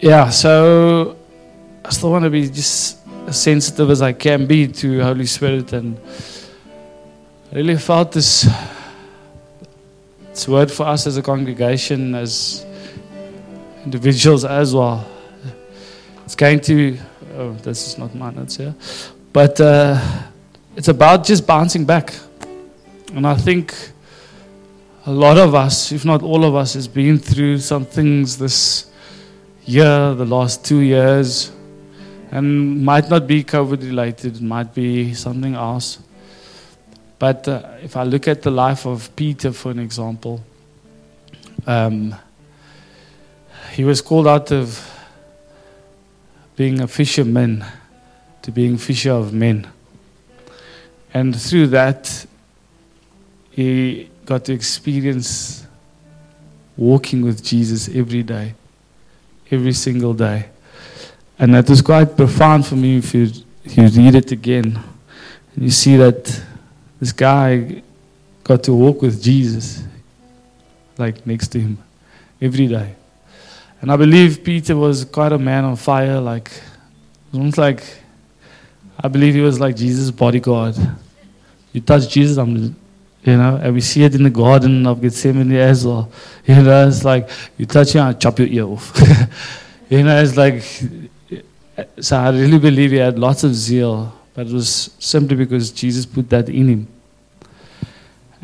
yeah, so I still want to be just as sensitive as I can be to Holy Spirit, and I really felt this. It's word for us as a congregation, as individuals as well. It's going to. Oh, this is not my notes here, but uh, it's about just bouncing back, and I think a lot of us, if not all of us, has been through some things this year, the last two years, and might not be COVID related, it might be something else. But uh, if I look at the life of Peter, for an example, um, he was called out of being a fisherman to being fisher of men. And through that, he got to experience walking with Jesus every day, every single day. And that was quite profound for me if you, if you read it again. And you see that this guy got to walk with Jesus, like next to him, every day. And I believe Peter was quite a man on fire, like, almost like, I believe he was like Jesus' bodyguard. You touch Jesus, I'm you know, and we see it in the Garden of Gethsemane as well. You know, it's like you touch him, I chop your ear off. you know, it's like, so I really believe he had lots of zeal, but it was simply because Jesus put that in him.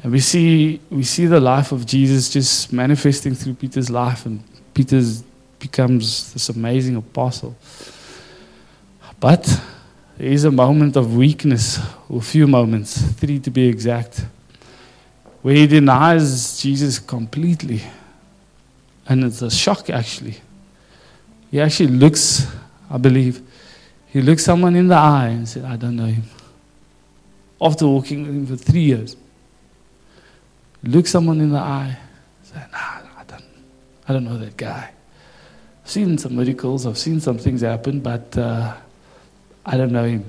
And we see, we see the life of Jesus just manifesting through Peter's life, and Peter becomes this amazing apostle. But there is a moment of weakness, or a few moments, three to be exact where he denies Jesus completely. And it's a shock, actually. He actually looks, I believe, he looks someone in the eye and said, I don't know him. After walking with him for three years, look someone in the eye, say, Nah, I don't, I don't know that guy. I've seen some miracles, I've seen some things happen, but uh, I don't know him.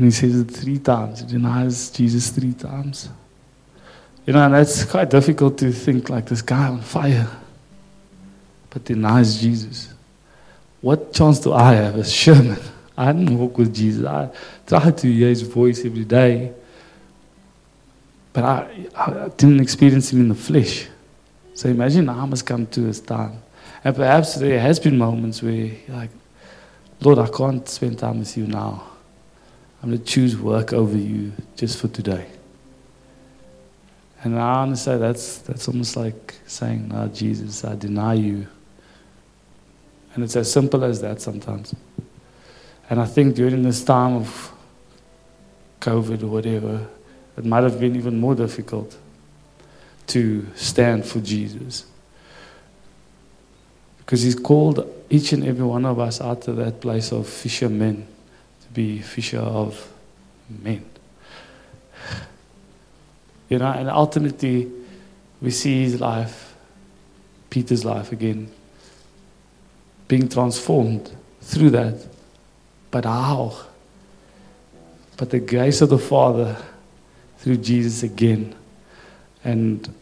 And he says it three times. He denies Jesus three times. You know, and that's quite difficult to think like this guy on fire, but denies Jesus. What chance do I have as Sherman? I didn't walk with Jesus. I tried to hear his voice every day, but I, I didn't experience him in the flesh. So imagine I must come to this time. And perhaps there has been moments where like, Lord, I can't spend time with you now. I'm going to choose work over you just for today. And I say that's, that's almost like saying, No, Jesus, I deny you. And it's as simple as that sometimes. And I think during this time of COVID or whatever, it might have been even more difficult to stand for Jesus. Because He's called each and every one of us out of that place of fishermen be fisher of men. You know, and ultimately we see his life, Peter's life again, being transformed through that. But how? But the grace of the Father through Jesus again. And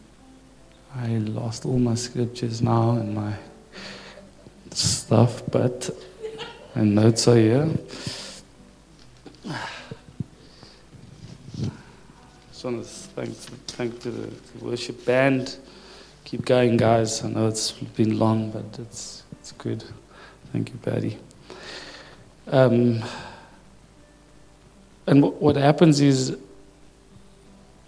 I lost all my scriptures now and my stuff, but and notes are here. Just want to thank, thank the, the, worship band. Keep going, guys. I know it's been long, but it's, it's good. Thank you, Patty. Um, and w- what happens is,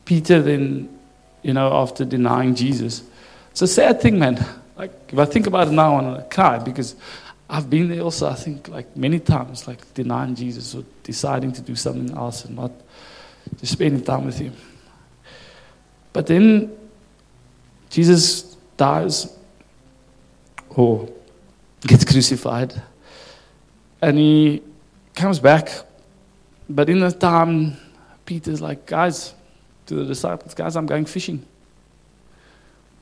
Peter then, you know, after denying Jesus, it's a sad thing, man. Like, if I think about it now, I cry because I've been there also, I think, like many times, like denying Jesus or deciding to do something else and not just spending time with Him. But then Jesus dies or gets crucified and He comes back. But in the time, Peter's like, guys, to the disciples, guys, I'm going fishing.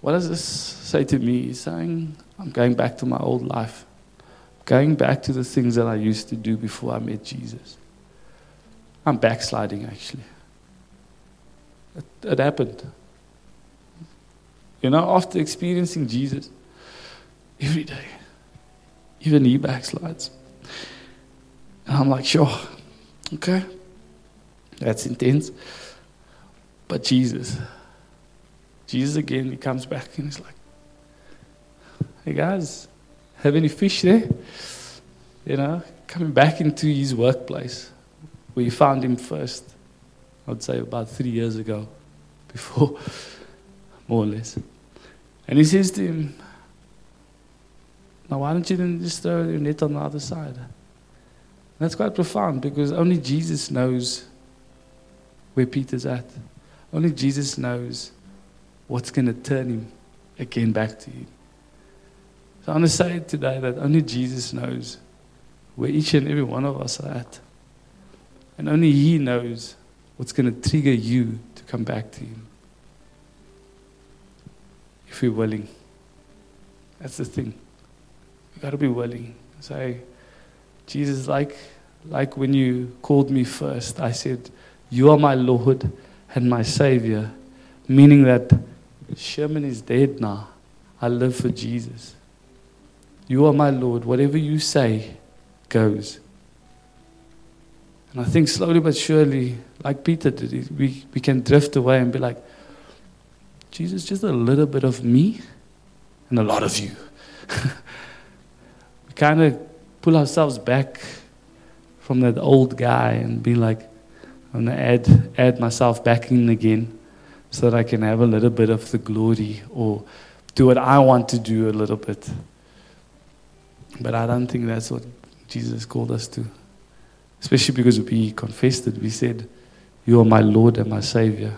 What does this say to me? He's saying, I'm going back to my old life, going back to the things that I used to do before I met Jesus. I'm backsliding, actually. It, it happened. You know, after experiencing Jesus, every day. Even he backslides. And I'm like, sure, okay, that's intense. But Jesus, Jesus again, he comes back and he's like, hey guys, have any fish there? You know, coming back into his workplace where he found him first, I'd say about three years ago, before, more or less. And he says to him, now why don't you then just throw your net on the other side? And that's quite profound because only Jesus knows where Peter's at. Only Jesus knows what's going to turn him again back to you. So I want to say today that only Jesus knows where each and every one of us are at. And only He knows what's going to trigger you to come back to Him. If we're willing. That's the thing. you've got to be willing. Say, Jesus, like, like when you called me first, I said, You are my Lord and my Savior. Meaning that Sherman is dead now. I live for Jesus. You are my Lord. Whatever you say goes. And I think slowly but surely, like Peter did, we, we can drift away and be like, Jesus, just a little bit of me and a lot of you. we kind of pull ourselves back from that old guy and be like, I'm going to add, add myself back in again so that I can have a little bit of the glory or do what I want to do a little bit. But I don't think that's what Jesus called us to. Especially because we confessed it. We said, You are my Lord and my Savior.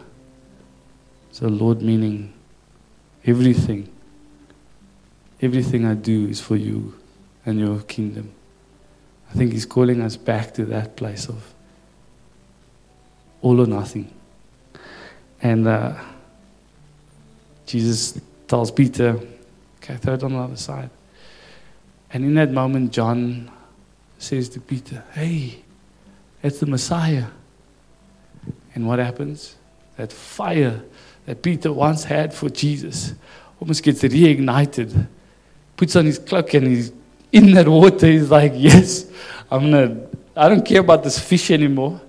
So, Lord meaning everything. Everything I do is for you and your kingdom. I think He's calling us back to that place of all or nothing. And uh, Jesus tells Peter, okay, throw it on the other side. And in that moment, John says to Peter, Hey, it's the Messiah. And what happens? That fire that Peter once had for Jesus almost gets reignited. Puts on his cloak and he's in that water. He's like, Yes, I'm gonna, I don't care about this fish anymore.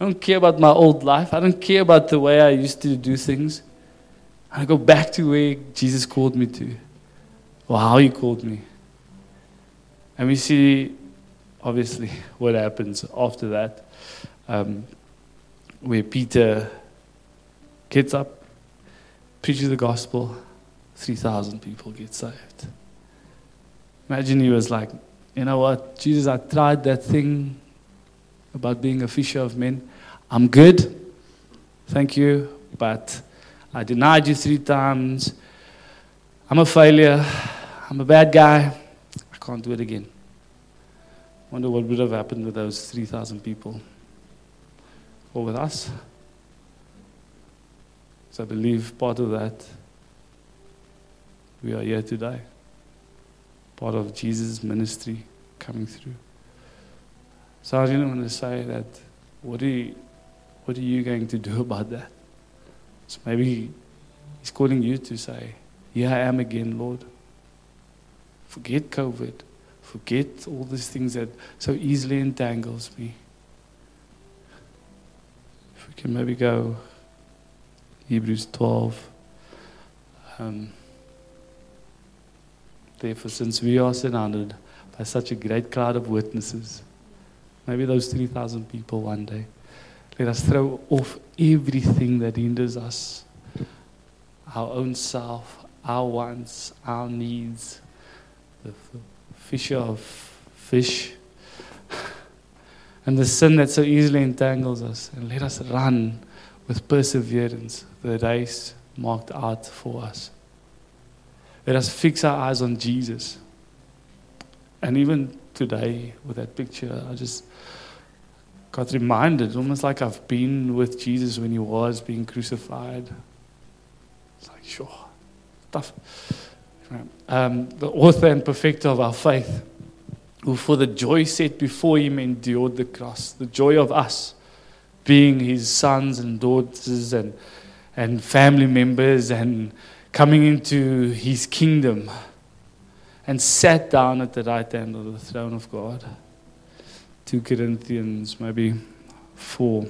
I don't care about my old life. I don't care about the way I used to do things. I go back to where Jesus called me to, or how he called me. And we see, obviously, what happens after that, um, where Peter gets up, preaches the gospel, 3,000 people get saved. Imagine he was like, you know what, Jesus, I tried that thing about being a fisher of men. I'm good, thank you, but I denied you three times. I'm a failure. I'm a bad guy I can't do it again. Wonder what would have happened with those 3,000 people or with us. So I believe part of that, we are here today. Part of Jesus' ministry coming through. So I didn't want to say that, what are, you, what are you going to do about that? So maybe He's calling you to say, Here I am again, Lord. Forget COVID. Forget all these things that so easily entangles me. If we can maybe go Hebrews 12. Um, Therefore, since we are surrounded by such a great cloud of witnesses, maybe those 3,000 people one day, let us throw off everything that hinders us our own self, our wants, our needs, the fisher of fish, and the sin that so easily entangles us. And let us run with perseverance the race marked out for us. Let us fix our eyes on Jesus. And even today, with that picture, I just got reminded, almost like I've been with Jesus when he was being crucified. It's like, sure, tough. Um, the author and perfecter of our faith, who for the joy set before him endured the cross, the joy of us being his sons and daughters and, and family members and coming into his kingdom. and sat down at the right hand of the throne of God. 2 Corinthians, maybe 4.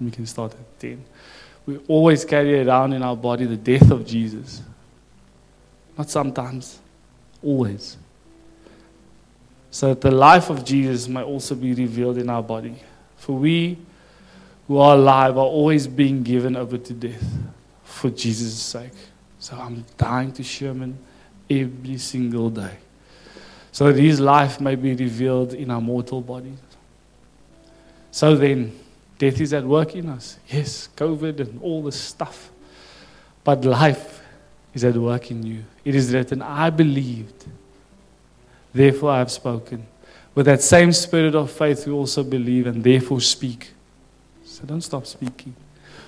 We can start at 10. We always carry around in our body the death of Jesus. Not sometimes, always. So that the life of Jesus may also be revealed in our body. For we who are alive are always being given over to death for Jesus' sake. So I'm dying to Sherman every single day. So that his life may be revealed in our mortal bodies. So then, death is at work in us. Yes, COVID and all this stuff. But life is at work in you. It is written, I believed, therefore I have spoken. With that same spirit of faith, we also believe and therefore speak. So don't stop speaking.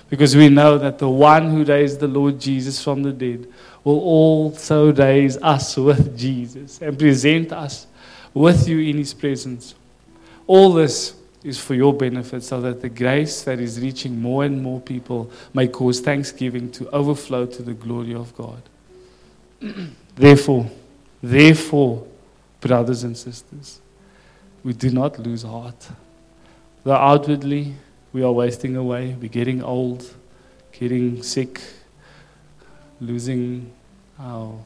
Because we know that the one who raised the Lord Jesus from the dead will also raise us with Jesus and present us with you in his presence. All this is for your benefit so that the grace that is reaching more and more people may cause thanksgiving to overflow to the glory of God. therefore, therefore, brothers and sisters, we do not lose heart. Though outwardly we are wasting away, we're getting old, getting sick, losing our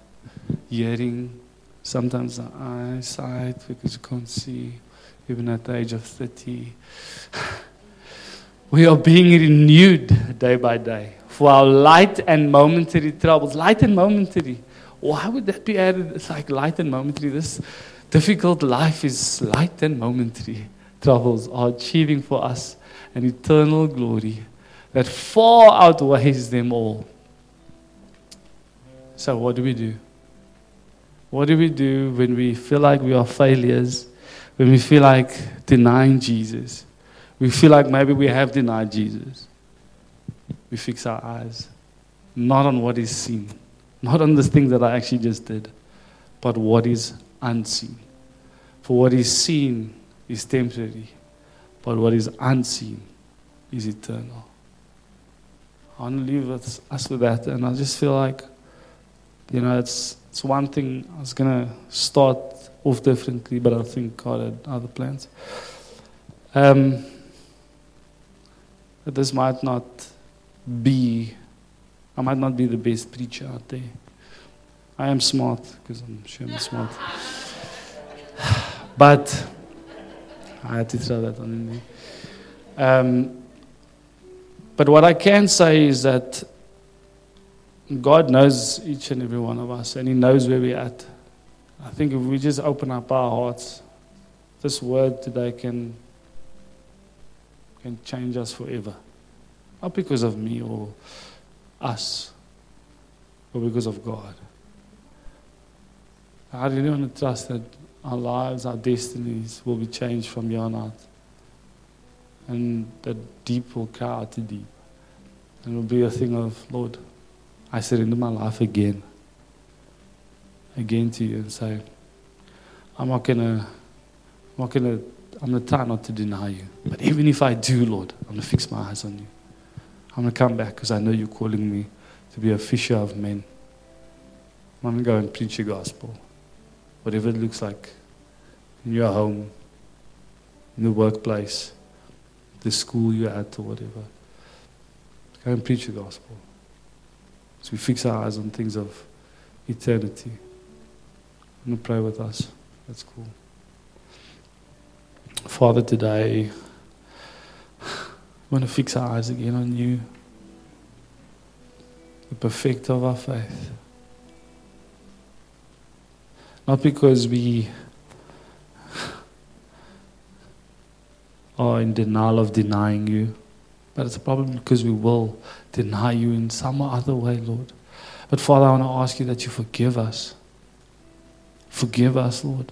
hearing, sometimes our eyesight because you can't see, even at the age of 30. we are being renewed day by day for our light and momentary troubles. Light and momentary. Why would that be added? It's like light and momentary. This difficult life is light and momentary. Troubles are achieving for us an eternal glory that far outweighs them all. So, what do we do? What do we do when we feel like we are failures? When we feel like denying Jesus? We feel like maybe we have denied Jesus. We fix our eyes not on what is seen, not on the things that I actually just did, but what is unseen. For what is seen is temporary, but what is unseen is eternal. I want to leave us, us with that, and I just feel like, you know, it's, it's one thing I was going to start off differently, but I think God had other plans. Um, this might not be, I might not be the best preacher out there. I am smart, because I'm Sherman Smart. But I had to throw that on in there. Um, but what I can say is that God knows each and every one of us, and He knows where we're at. I think if we just open up our hearts, this word today can, can change us forever. Not because of me or us, but because of God. I really want to trust that our lives, our destinies will be changed from here on out. And the deep will cry out to deep. And it will be a thing of, Lord, I surrender my life again. Again to you and say, I'm not gonna, I'm not gonna, I'm gonna try not to deny you. But even if I do, Lord, I'm gonna fix my eyes on you. I'm gonna come back because I know you're calling me to be a fisher of men. I'm gonna go and preach the gospel whatever it looks like in your home, in the workplace, the school you're at, or whatever. Go and preach the gospel. So we fix our eyes on things of eternity. I'm going to pray with us. That's cool. Father, today, want to fix our eyes again on you, the perfecter of our faith. Not because we are in denial of denying you, but it's probably because we will deny you in some other way, Lord. But Father, I want to ask you that you forgive us. Forgive us, Lord.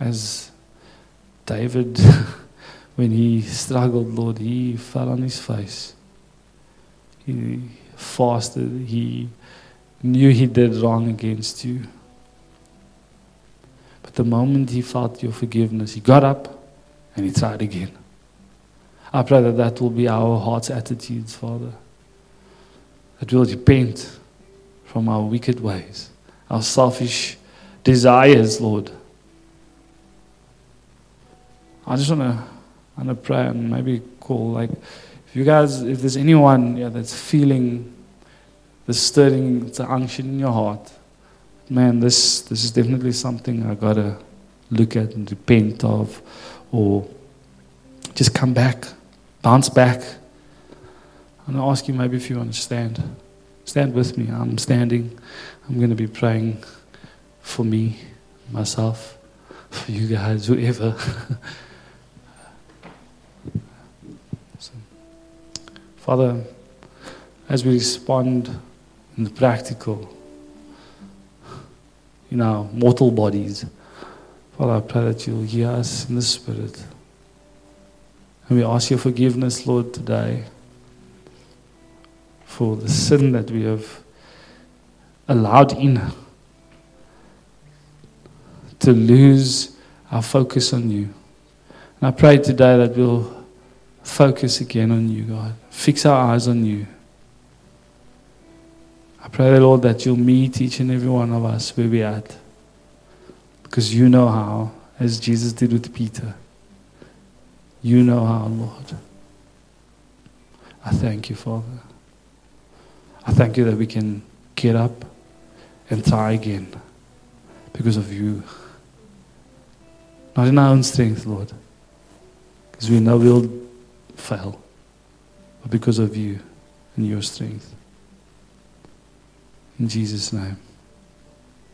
As David, when he struggled, Lord, he fell on his face. He fasted. He knew he did wrong against you. But the moment he felt your forgiveness, he got up and he tried again. I pray that that will be our heart's attitudes, Father. That we'll repent from our wicked ways, our selfish desires, Lord. I just want to want to pray and maybe call like if you guys if there's anyone yeah that's feeling the stirring the unction in your heart man this this is definitely something I got to look at and repent of or just come back bounce back. I'm to ask you maybe if you want to stand. Stand with me. I'm standing. I'm to be praying for me myself for you guys whoever Father, as we respond in the practical, in our mortal bodies, Father, I pray that you'll hear us in the Spirit. And we ask your forgiveness, Lord, today for the sin that we have allowed in to lose our focus on you. And I pray today that we'll focus again on you, God. Fix our eyes on you. I pray, Lord, that you'll meet each and every one of us where we're at. Because you know how, as Jesus did with Peter. You know how, Lord. I thank you, Father. I thank you that we can get up and try again because of you. Not in our own strength, Lord. Because we know we'll fail, but because of you and your strength. In Jesus' name.